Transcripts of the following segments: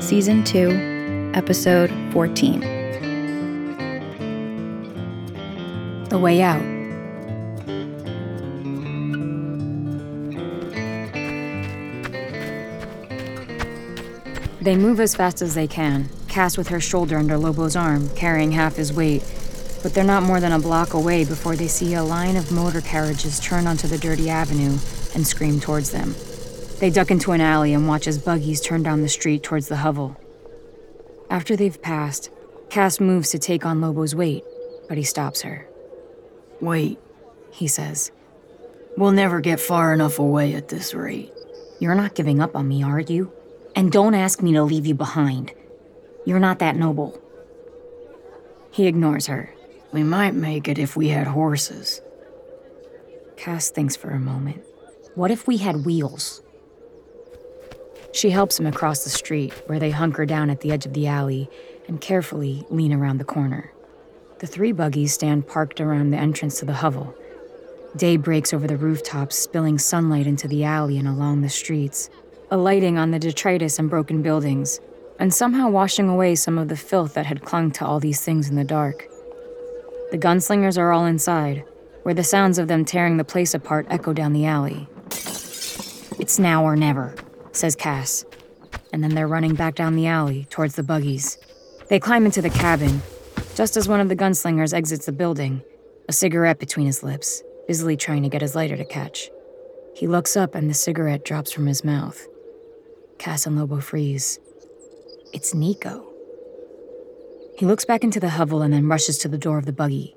Season 2, Episode 14. The way out. They move as fast as they can, Cass with her shoulder under Lobo's arm, carrying half his weight. But they're not more than a block away before they see a line of motor carriages turn onto the dirty avenue and scream towards them. They duck into an alley and watch as buggies turn down the street towards the hovel. After they've passed, Cass moves to take on Lobo's weight, but he stops her. Wait, He says, we'll never get far enough away at this rate. You're not giving up on me, are you? And don't ask me to leave you behind. You're not that noble. He ignores her. We might make it if we had horses. Cass thinks for a moment. What if we had wheels? She helps him across the street, where they hunker down at the edge of the alley and carefully lean around the corner. The three buggies stand parked around the entrance to the hovel. Day breaks over the rooftops, spilling sunlight into the alley and along the streets, alighting on the detritus and broken buildings, and somehow washing away some of the filth that had clung to all these things in the dark. The gunslingers are all inside, where the sounds of them tearing the place apart echo down the alley. It's now or never, says Cass. And then they're running back down the alley towards the buggies. They climb into the cabin, just as one of the gunslingers exits the building, a cigarette between his lips, busily trying to get his lighter to catch. He looks up and the cigarette drops from his mouth. Cass and Lobo freeze. It's Nico. He looks back into the hovel and then rushes to the door of the buggy.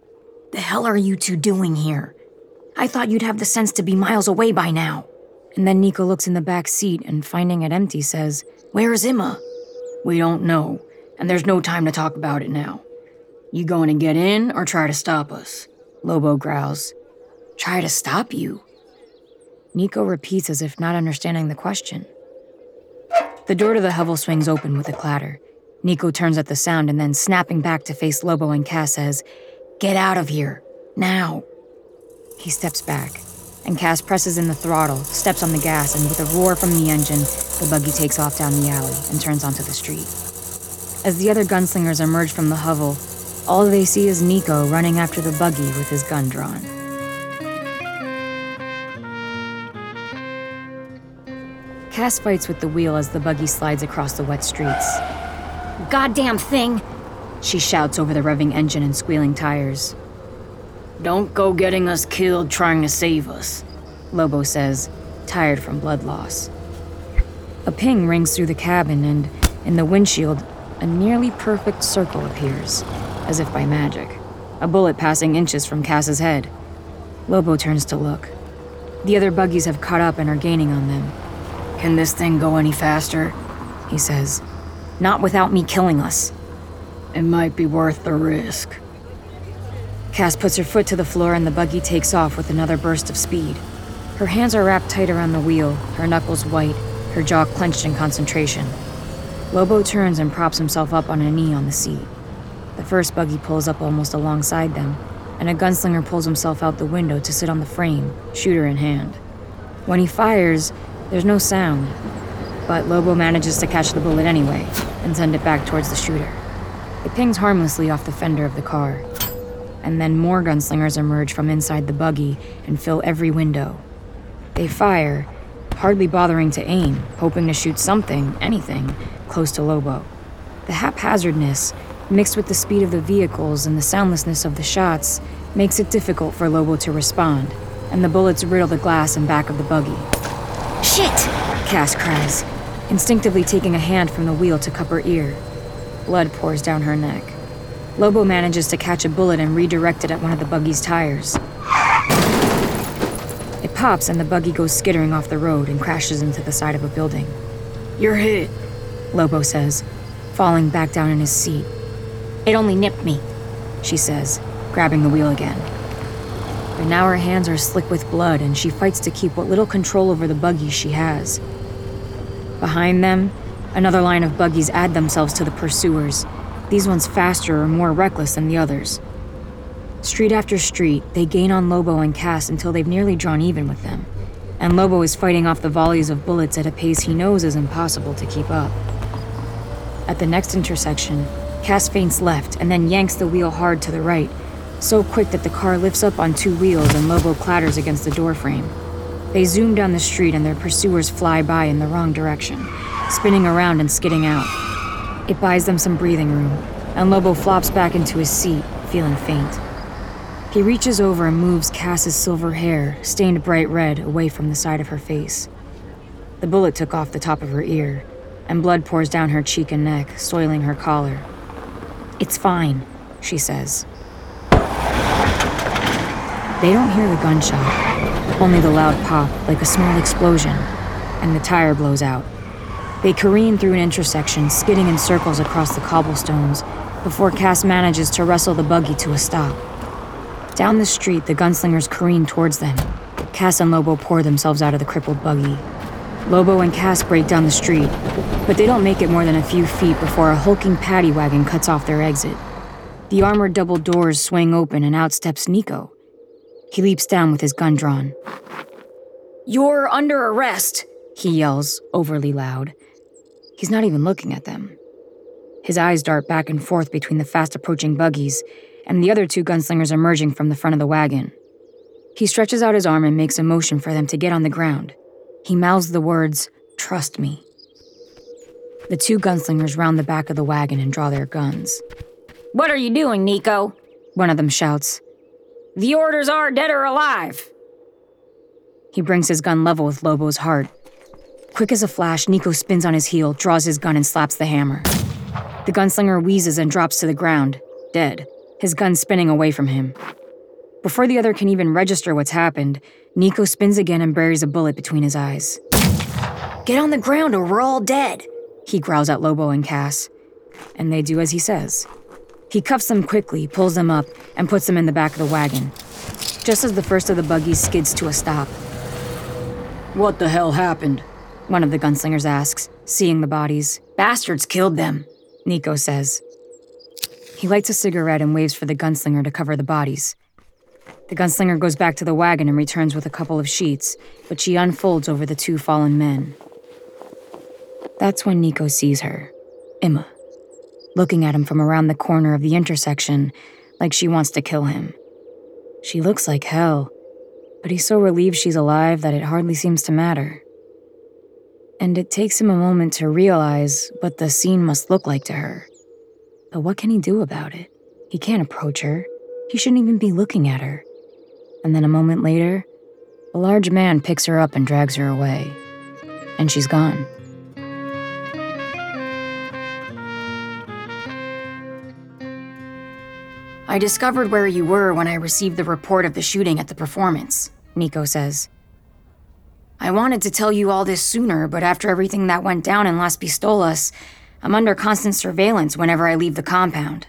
The hell are you two doing here? I thought you'd have the sense to be miles away by now. And then Nico looks in the back seat and, finding it empty, says, Where's Emma? We don't know, and there's no time to talk about it now. You going to get in or try to stop us? Lobo growls. Try to stop you? Nico repeats as if not understanding the question. The door to the hovel swings open with a clatter. Nico turns at the sound and then, snapping back to face Lobo and Cass, says, Get out of here. Now. He steps back, and Cass presses in the throttle, steps on the gas, and with a roar from the engine, the buggy takes off down the alley and turns onto the street. As the other gunslingers emerge from the hovel, all they see is Nico running after the buggy with his gun drawn. Cass fights with the wheel as the buggy slides across the wet streets. Goddamn thing! She shouts over the revving engine and squealing tires. Don't go getting us killed trying to save us. Lobo says, tired from blood loss. A ping rings through the cabin, and in the windshield, a nearly perfect circle appears, as if by magic. A bullet passing inches from Cass's head. Lobo turns to look. The other buggies have caught up and are gaining on them. Can this thing go any faster? He says, Not without me killing us. It might be worth the risk. Cass puts her foot to the floor and the buggy takes off with another burst of speed. Her hands are wrapped tight around the wheel, her knuckles white, her jaw clenched in concentration. Lobo turns and props himself up on a knee on the seat. The first buggy pulls up almost alongside them, and a gunslinger pulls himself out the window to sit on the frame, shooter in hand. When he fires, there's no sound, but Lobo manages to catch the bullet anyway and send it back towards the shooter. It pings harmlessly off the fender of the car, and then more gunslingers emerge from inside the buggy and fill every window. They fire, hardly bothering to aim, hoping to shoot something, anything, close to Lobo. The haphazardness, mixed with the speed of the vehicles and the soundlessness of the shots, makes it difficult for Lobo to respond, and the bullets riddle the glass and back of the buggy. Shit! Cass cries, instinctively taking a hand from the wheel to cup her ear. Blood pours down her neck. Lobo manages to catch a bullet and redirect it at one of the buggy's tires. It pops and the buggy goes skittering off the road and crashes into the side of a building. You're hit, Lobo says, falling back down in his seat. It only nipped me, she says, grabbing the wheel again. But now her hands are slick with blood and she fights to keep what little control over the buggy she has. Behind them, another line of buggies add themselves to the pursuers, these ones faster or more reckless than the others. Street after street, they gain on Lobo and Cass until they've nearly drawn even with them, and Lobo is fighting off the volleys of bullets at a pace he knows is impossible to keep up. At the next intersection, Cass feints left and then yanks the wheel hard to the right, so quick that the car lifts up on two wheels and Lobo clatters against the doorframe. They zoom down the street and their pursuers fly by in the wrong direction, spinning around and skidding out. It buys them some breathing room, and Lobo flops back into his seat, feeling faint. He reaches over and moves Cass's silver hair, stained bright red, away from the side of her face. The bullet took off the top of her ear, and blood pours down her cheek and neck, soiling her collar. It's fine, she says. They don't hear the gunshot, only the loud pop, like a small explosion, and the tire blows out. They careen through an intersection, skidding in circles across the cobblestones, before Cass manages to wrestle the buggy to a stop. Down the street, the gunslingers careen towards them. Cass and Lobo pour themselves out of the crippled buggy. Lobo and Cass break down the street, but they don't make it more than a few feet before a hulking paddy wagon cuts off their exit. The armored double doors swing open and out steps Nico. He leaps down with his gun drawn. You're under arrest, he yells, overly loud. He's not even looking at them. His eyes dart back and forth between the fast approaching buggies and the other two gunslingers emerging from the front of the wagon. He stretches out his arm and makes a motion for them to get on the ground. He mouths the words, Trust me. The two gunslingers round the back of the wagon and draw their guns. What are you doing, Nico? One of them shouts. The orders are dead or alive. He brings his gun level with Lobo's heart Quick as a flash, Nico spins on his heel, draws his gun, and slaps the hammer. The gunslinger wheezes and drops to the ground, dead, his gun spinning away from him. Before the other can even register what's happened, Nico spins again and buries a bullet between his eyes. Get on the ground or we're all dead, he growls at Lobo and Cass. And they do as he says. He cuffs them quickly, pulls them up, and puts them in the back of the wagon. Just as the first of the buggies skids to a stop. What the hell happened? One of the gunslingers asks, seeing the bodies. Bastards killed them, Nico says. He lights a cigarette and waves for the gunslinger to cover the bodies. The gunslinger goes back to the wagon and returns with a couple of sheets, which she unfolds over the two fallen men. That's when Nico sees her, Emma, looking at him from around the corner of the intersection like she wants to kill him. She looks like hell, but he's so relieved she's alive that it hardly seems to matter and it takes him a moment to realize what the scene must look like to her. But what can he do about it? He can't approach her. He shouldn't even be looking at her. And then a moment later, a large man picks her up and drags her away. And she's gone. I discovered where you were when I received the report of the shooting at the performance, Nico says. I wanted to tell you all this sooner, but after everything that went down in Las Pistolas, I'm under constant surveillance whenever I leave the compound.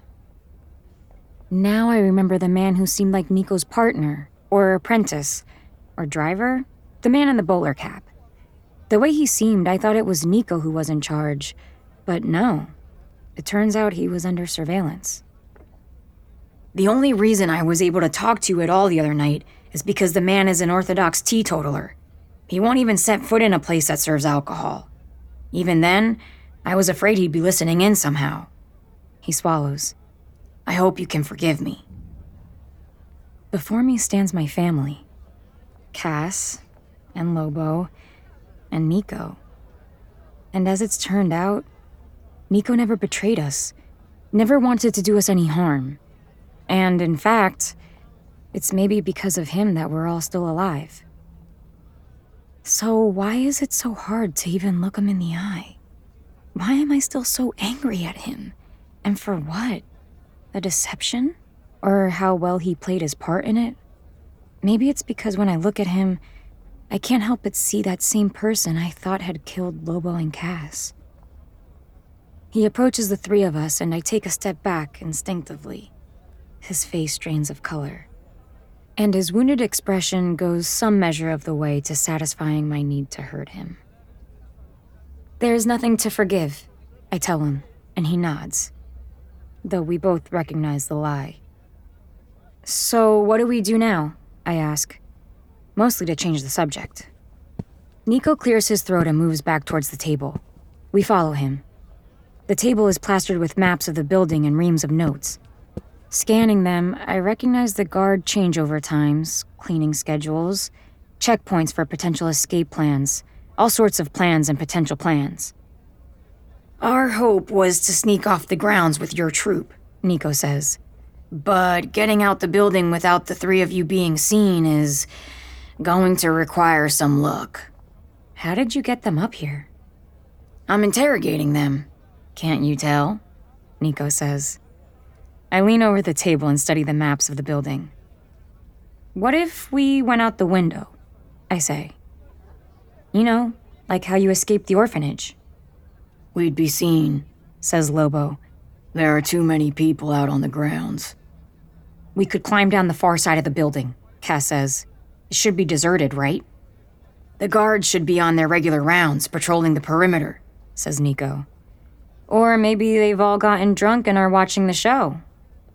Now I remember the man who seemed like Nico's partner, or apprentice, or driver, the man in the bowler cap. The way he seemed, I thought it was Nico who was in charge, but no. It turns out he was under surveillance. The only reason I was able to talk to you at all the other night is because the man is an Orthodox teetotaler. He won't even set foot in a place that serves alcohol. Even then, I was afraid he'd be listening in somehow. He swallows. I hope you can forgive me. Before me stands my family Cass, and Lobo, and Nico. And as it's turned out, Nico never betrayed us, never wanted to do us any harm. And in fact, it's maybe because of him that we're all still alive. So, why is it so hard to even look him in the eye? Why am I still so angry at him? And for what? The deception? Or how well he played his part in it? Maybe it's because when I look at him, I can't help but see that same person I thought had killed Lobo and Cass. He approaches the three of us, and I take a step back instinctively. His face drains of color, and his wounded expression goes some measure of the way to satisfying my need to hurt him. There is nothing to forgive, I tell him, and he nods, though we both recognize the lie. So, what do we do now? I ask, mostly to change the subject. Nico clears his throat and moves back towards the table. We follow him. The table is plastered with maps of the building and reams of notes. Scanning them, I recognize the guard changeover times, cleaning schedules, checkpoints for potential escape plans, all sorts of plans and potential plans. Our hope was to sneak off the grounds with your troop, Nico says. But getting out the building without the three of you being seen is going to require some luck. How did you get them up here? I'm interrogating them. Can't you tell? Nico says. I lean over the table and study the maps of the building. What if we went out the window? I say. You know, like how you escaped the orphanage. We'd be seen, says Lobo. There are too many people out on the grounds. We could climb down the far side of the building, Cass says. It should be deserted, right? The guards should be on their regular rounds, patrolling the perimeter, says Nico. Or maybe they've all gotten drunk and are watching the show,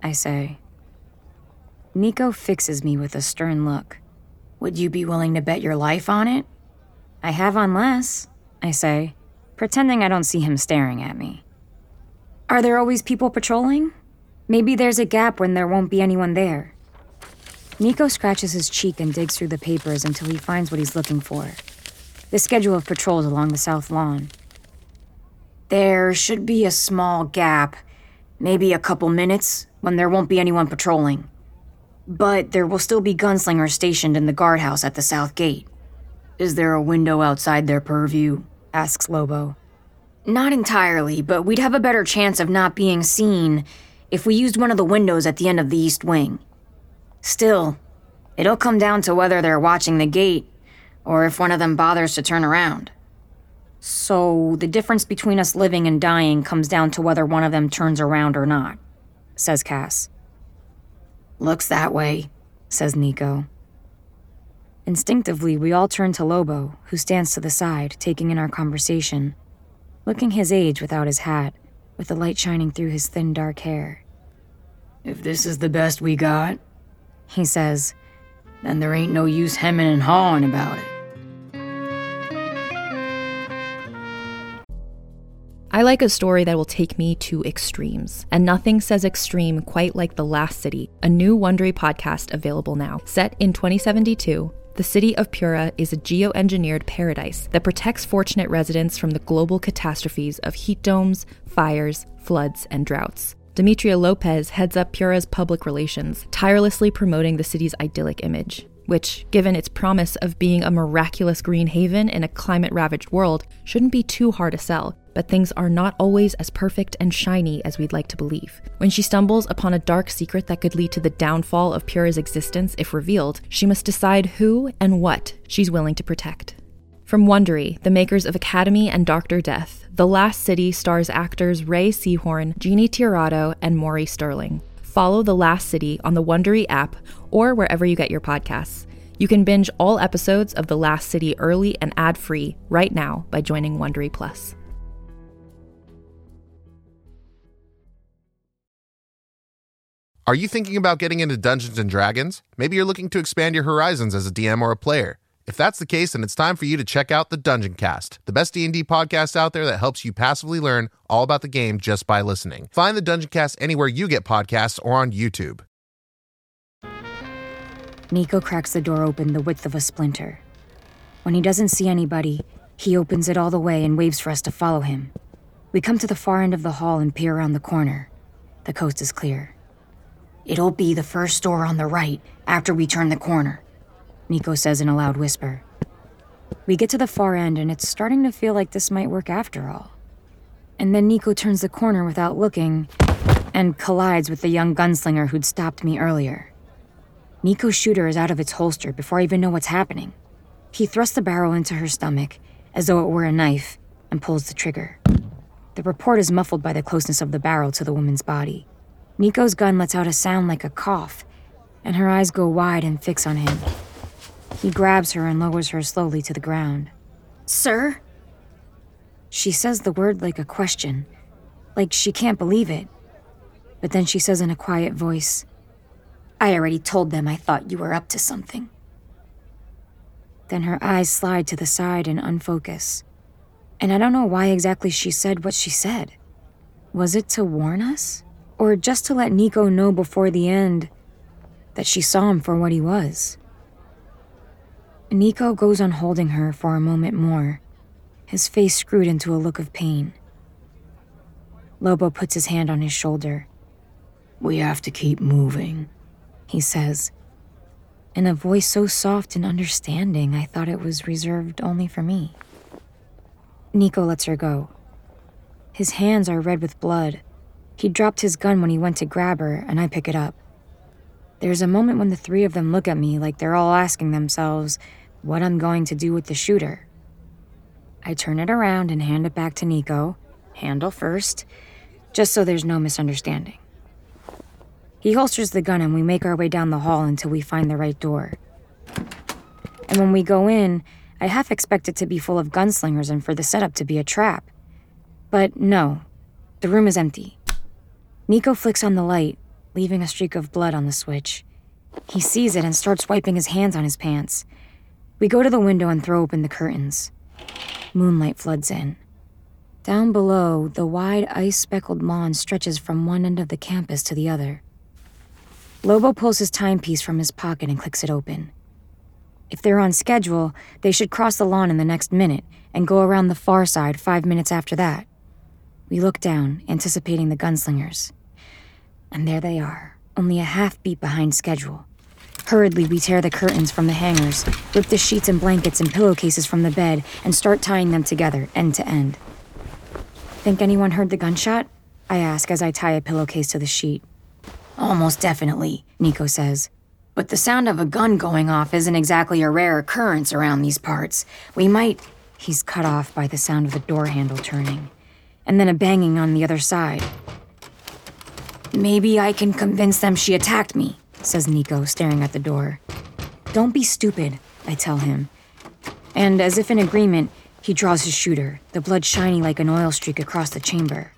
I say. Nico fixes me with a stern look. Would you be willing to bet your life on it? I have on less, I say, pretending I don't see him staring at me. Are there always people patrolling? Maybe there's a gap when there won't be anyone there. Nico scratches his cheek and digs through the papers until he finds what he's looking for the schedule of patrols along the south lawn. There should be a small gap, maybe a couple minutes, when there won't be anyone patrolling. But there will still be gunslingers stationed in the guardhouse at the south gate. Is there a window outside their purview? asks Lobo. Not entirely, but we'd have a better chance of not being seen if we used one of the windows at the end of the east wing. Still, it'll come down to whether they're watching the gate or if one of them bothers to turn around. So, the difference between us living and dying comes down to whether one of them turns around or not, says Cass. Looks that way, says Nico. Instinctively, we all turn to Lobo, who stands to the side, taking in our conversation, looking his age without his hat, with the light shining through his thin dark hair. If this is the best we got, he says, then there ain't no use hemming and hawing about it. I like a story that will take me to extremes, and nothing says extreme quite like The Last City, a new Wondery podcast available now. Set in 2072, the city of Pura is a geoengineered paradise that protects fortunate residents from the global catastrophes of heat domes, fires, floods, and droughts. Demetria Lopez heads up Pura's public relations, tirelessly promoting the city's idyllic image, which, given its promise of being a miraculous green haven in a climate ravaged world, shouldn't be too hard to sell but things are not always as perfect and shiny as we'd like to believe. When she stumbles upon a dark secret that could lead to the downfall of Pura's existence if revealed, she must decide who and what she's willing to protect. From Wondery, the makers of Academy and Doctor Death, The Last City stars actors Rhea Seehorn, Jeannie Tirado, and Maury Sterling. Follow The Last City on the Wondery app or wherever you get your podcasts. You can binge all episodes of The Last City early and ad-free right now by joining Wondery Plus. Are you thinking about getting into Dungeons and Dragons? Maybe you're looking to expand your horizons as a DM or a player. If that's the case, then it's time for you to check out the Dungeon Cast, the best D&D podcast out there that helps you passively learn all about the game just by listening. Find the Dungeon Cast anywhere you get podcasts or on YouTube. Nico cracks the door open the width of a splinter. When he doesn't see anybody, he opens it all the way and waves for us to follow him. We come to the far end of the hall and peer around the corner. The coast is clear. It'll be the first door on the right after we turn the corner, Nico says in a loud whisper. We get to the far end and it's starting to feel like this might work after all. And then Nico turns the corner without looking and collides with the young gunslinger who'd stopped me earlier. Nico's shooter is out of its holster before I even know what's happening. He thrusts the barrel into her stomach as though it were a knife and pulls the trigger. The report is muffled by the closeness of the barrel to the woman's body. Nico's gun lets out a sound like a cough, and her eyes go wide and fix on him. He grabs her and lowers her slowly to the ground. Sir? She says the word like a question, like she can't believe it. But then she says in a quiet voice, I already told them I thought you were up to something. Then her eyes slide to the side and unfocus. And I don't know why exactly she said what she said. Was it to warn us? Or just to let Nico know before the end that she saw him for what he was. Nico goes on holding her for a moment more, his face screwed into a look of pain. Lobo puts his hand on his shoulder. We have to keep moving, he says, in a voice so soft and understanding I thought it was reserved only for me. Nico lets her go. His hands are red with blood, he dropped his gun when he went to grab her, and I pick it up. There's a moment when the three of them look at me like they're all asking themselves what I'm going to do with the shooter. I turn it around and hand it back to Nico, handle first, just so there's no misunderstanding. He holsters the gun and we make our way down the hall until we find the right door. And when we go in, I half expect it to be full of gunslingers and for the setup to be a trap. But no, the room is empty. Nico flicks on the light, leaving a streak of blood on the switch. He sees it and starts wiping his hands on his pants. We go to the window and throw open the curtains. Moonlight floods in. Down below, the wide ice speckled lawn stretches from one end of the campus to the other. Lobo pulls his timepiece from his pocket and clicks it open. If they're on schedule, they should cross the lawn in the next minute and go around the far side five minutes after that. We look down, anticipating the gunslingers. And there they are, only a half beat behind schedule. Hurriedly, we tear the curtains from the hangers, rip the sheets and blankets and pillowcases from the bed, and start tying them together, end to end. Think anyone heard the gunshot? I ask as I tie a pillowcase to the sheet. Almost definitely, Nico says. But the sound of a gun going off isn't exactly a rare occurrence around these parts. We might. He's cut off by the sound of the door handle turning and then a banging on the other side. Maybe I can convince them she attacked me, says Nico, staring at the door. Don't be stupid, I tell him. And as if in agreement, he draws his shooter, the blood shining like an oil streak across the chamber.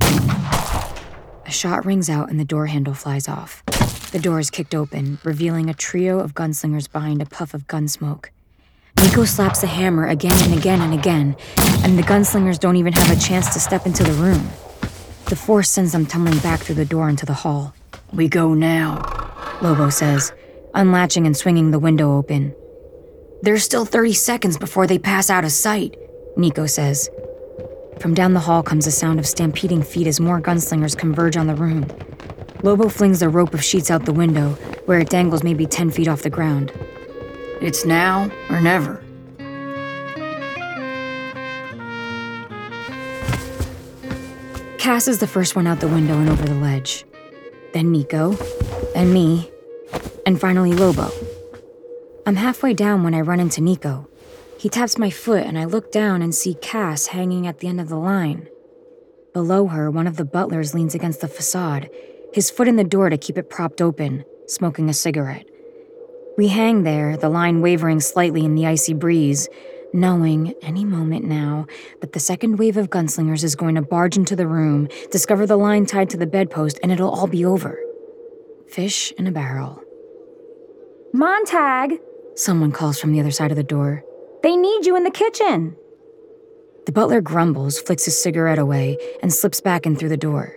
A shot rings out and the door handle flies off. The door is kicked open, revealing a trio of gunslingers behind a puff of gun smoke. Nico slaps the hammer again and again and again, and the gunslingers don't even have a chance to step into the room. The force sends them tumbling back through the door into the hall. We go now, Lobo says, unlatching and swinging the window open. There's still 30 seconds before they pass out of sight, Nico says. From down the hall comes the sound of stampeding feet as more gunslingers converge on the room. Lobo flings a rope of sheets out the window, where it dangles maybe 10 feet off the ground. It's now or never. Cass is the first one out the window and over the ledge. Then Nico, and me, and finally Lobo. I'm halfway down when I run into Nico. He taps my foot, and I look down and see Cass hanging at the end of the line. Below her, one of the butlers leans against the facade, his foot in the door to keep it propped open, smoking a cigarette. We hang there, the line wavering slightly in the icy breeze, knowing any moment now that the second wave of gunslingers is going to barge into the room, discover the line tied to the bedpost, and it'll all be over. Fish in a barrel. Montag, Someone calls from the other side of the door. they need you in the kitchen. The butler grumbles, flicks his cigarette away, and slips back in through the door.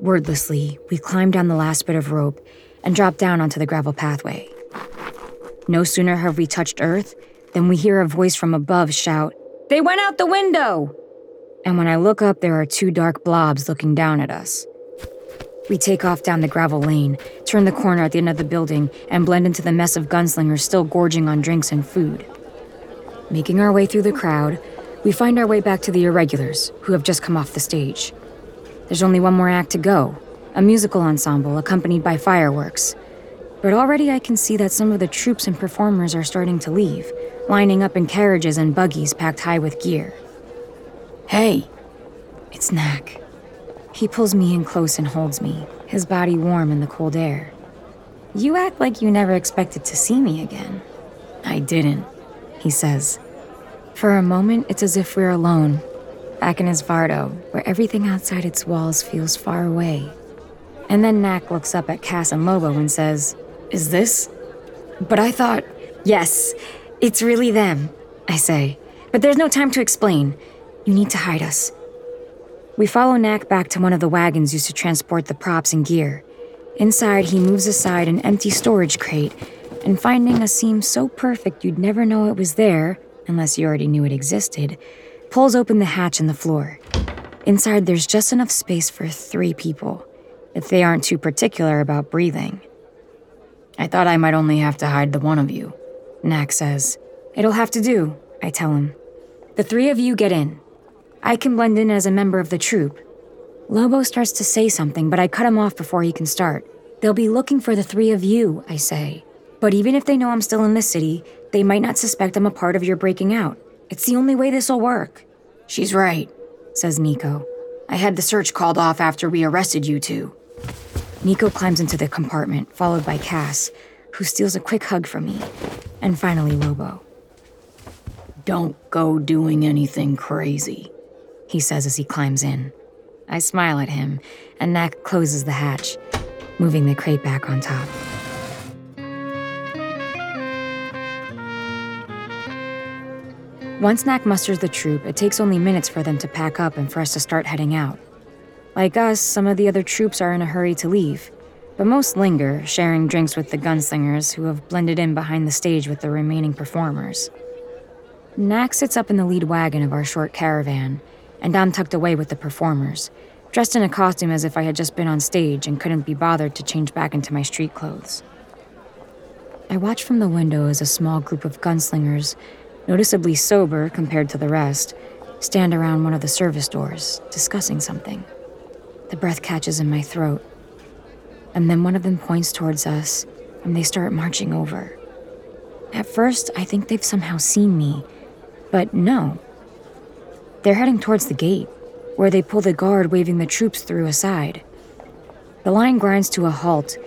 Wordlessly, we climb down the last bit of rope and drop down onto the gravel pathway. No sooner have we touched earth than we hear a voice from above shout, They went out the window. and when I look up, there are two dark blobs looking down at us. We take off down the gravel lane, turn the corner at the end of the building, and blend into the mess of gunslingers still gorging on drinks and food. Making our way through the crowd, we find our way back to the irregulars, who have just come off the stage. There's only one more act to go a musical ensemble accompanied by fireworks. But already I can see that some of the troops and performers are starting to leave, lining up in carriages and buggies packed high with gear. Hey, it's Knack. He pulls me in close and holds me, his body warm in the cold air. You act like you never expected to see me again. I didn't, he says. For a moment, it's as if we're alone, back in his Vardo, where everything outside its walls feels far away. And then Knack looks up at Cass and Lobo and says, Is this? But I thought, Yes, it's really them, I say. But there's no time to explain. You need to hide us. We follow Knack back to one of the wagons used to transport the props and gear. Inside, he moves aside an empty storage crate, and finding a seam so perfect you'd never know it was there, unless you already knew it existed, pulls open the hatch in the floor. Inside, there's just enough space for three people, if they aren't too particular about breathing. I thought I might only have to hide the one of you, Knack says. It'll have to do, I tell him. The three of you get in. I can blend in as a member of the troop. Lobo starts to say something, but I cut him off before he can start. They'll be looking for the three of you, I say. But even if they know I'm still in the city, they might not suspect I'm a part of your breaking out. It's the only way this'll work. She's right, says Nico. I had the search called off after we arrested you two. Nico climbs into the compartment, followed by Cass, who steals a quick hug from me, and finally Lobo. Don't go doing anything crazy. he says as he climbs in. I smile at him, and Knack closes the hatch, moving the crate back on top. Once Knack musters the troop, it takes only minutes for them to pack up and for us to start heading out. Like us, some of the other troops are in a hurry to leave, but most linger, sharing drinks with the gunslingers who have blended in behind the stage with the remaining performers. Knack sits up in the lead wagon of our short caravan, and I'm tucked away with the performers, dressed in a costume as if I had just been on stage and couldn't be bothered to change back into my street clothes. I watch from the window as a small group of gunslingers, noticeably sober compared to the rest, stand around one of the service doors, discussing something. The breath catches in my throat. And then one of them points towards us, and they start marching over. At first, I think they've somehow seen me, but no. They're heading towards the gate, where they pull the guard waving the troops through aside. The line grinds to a halt,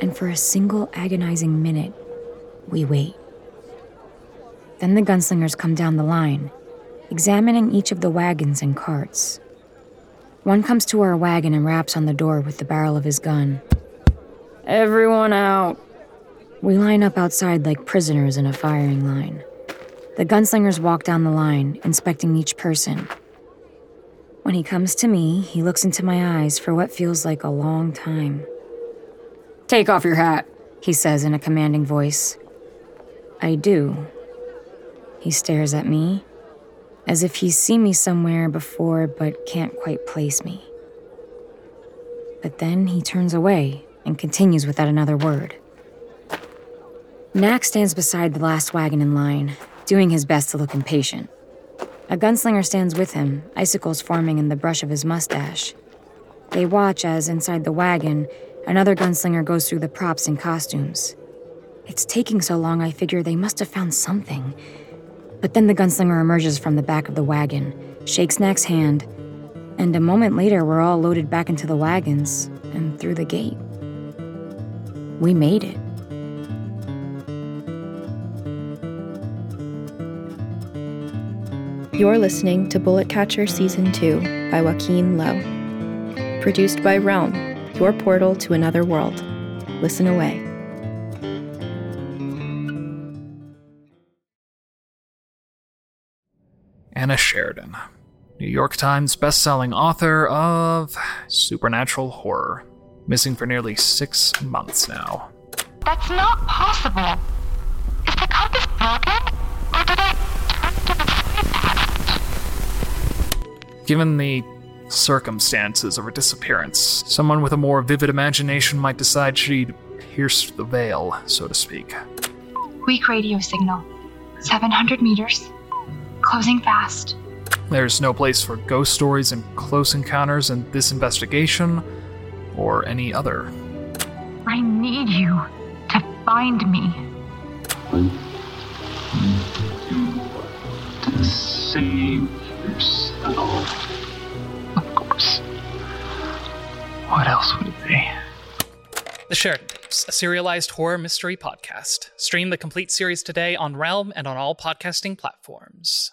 and for a single agonizing minute, we wait. Then the gunslingers come down the line, examining each of the wagons and carts. One comes to our wagon and raps on the door with the barrel of his gun. Everyone out. We line up outside like prisoners in a firing line. The gunslingers walk down the line, inspecting each person. When he comes to me, he looks into my eyes for what feels like a long time. Take off your hat. He says in a commanding voice. I do. He stares at me, as if he's seen me somewhere before but can't quite place me. But then he turns away and continues without another word. Knack stands beside the last wagon in line, doing his best to look impatient. A gunslinger stands with him, icicles forming in the brush of his mustache. They watch as, inside the wagon, another gunslinger goes through the props and costumes. It's taking so long, I figure they must have found something. But then the gunslinger emerges from the back of the wagon, shakes Knack's hand, and a moment later, we're all loaded back into the wagons and through the gate. We made it. You're listening to Bullet Catcher Season 2 by Joaquin Lowe. Produced by Realm, your portal to another world. listen away. Anna Sheridan, New York Times bestselling author of supernatural horror, missing for nearly six months now. That's not possible. Is the compass broken? Or did I turn to the? Given the circumstances of her disappearance, someone with a more vivid imagination might decide she'd pierced the veil, so to speak. Weak radio signal. 700 meters. Closing fast. There's no place for ghost stories and close encounters in this investigation or any other. I need you to find me. To save yourself. Of course. What else would it be? The Sheridan Tapes, a serialized horror mystery podcast. Stream the complete series today on Realm and on all podcasting platforms.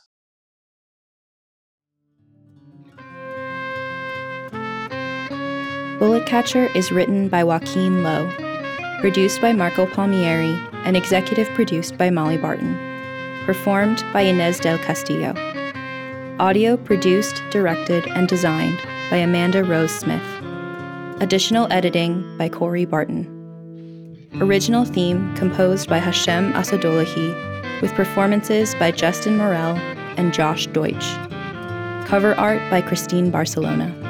Bullet Catcher is written by Joaquin Lowe, produced by Marco Palmieri, and executive produced by Molly Barton. Performed by Inez del Castillo. Audio produced, directed, and designed by Amanda Rose Smith. Additional editing by Corey Barton. Original theme composed by Hashem Assadullahi, with performances by Justin Morel and Josh Deutsch. Cover art by Christine Barcelona.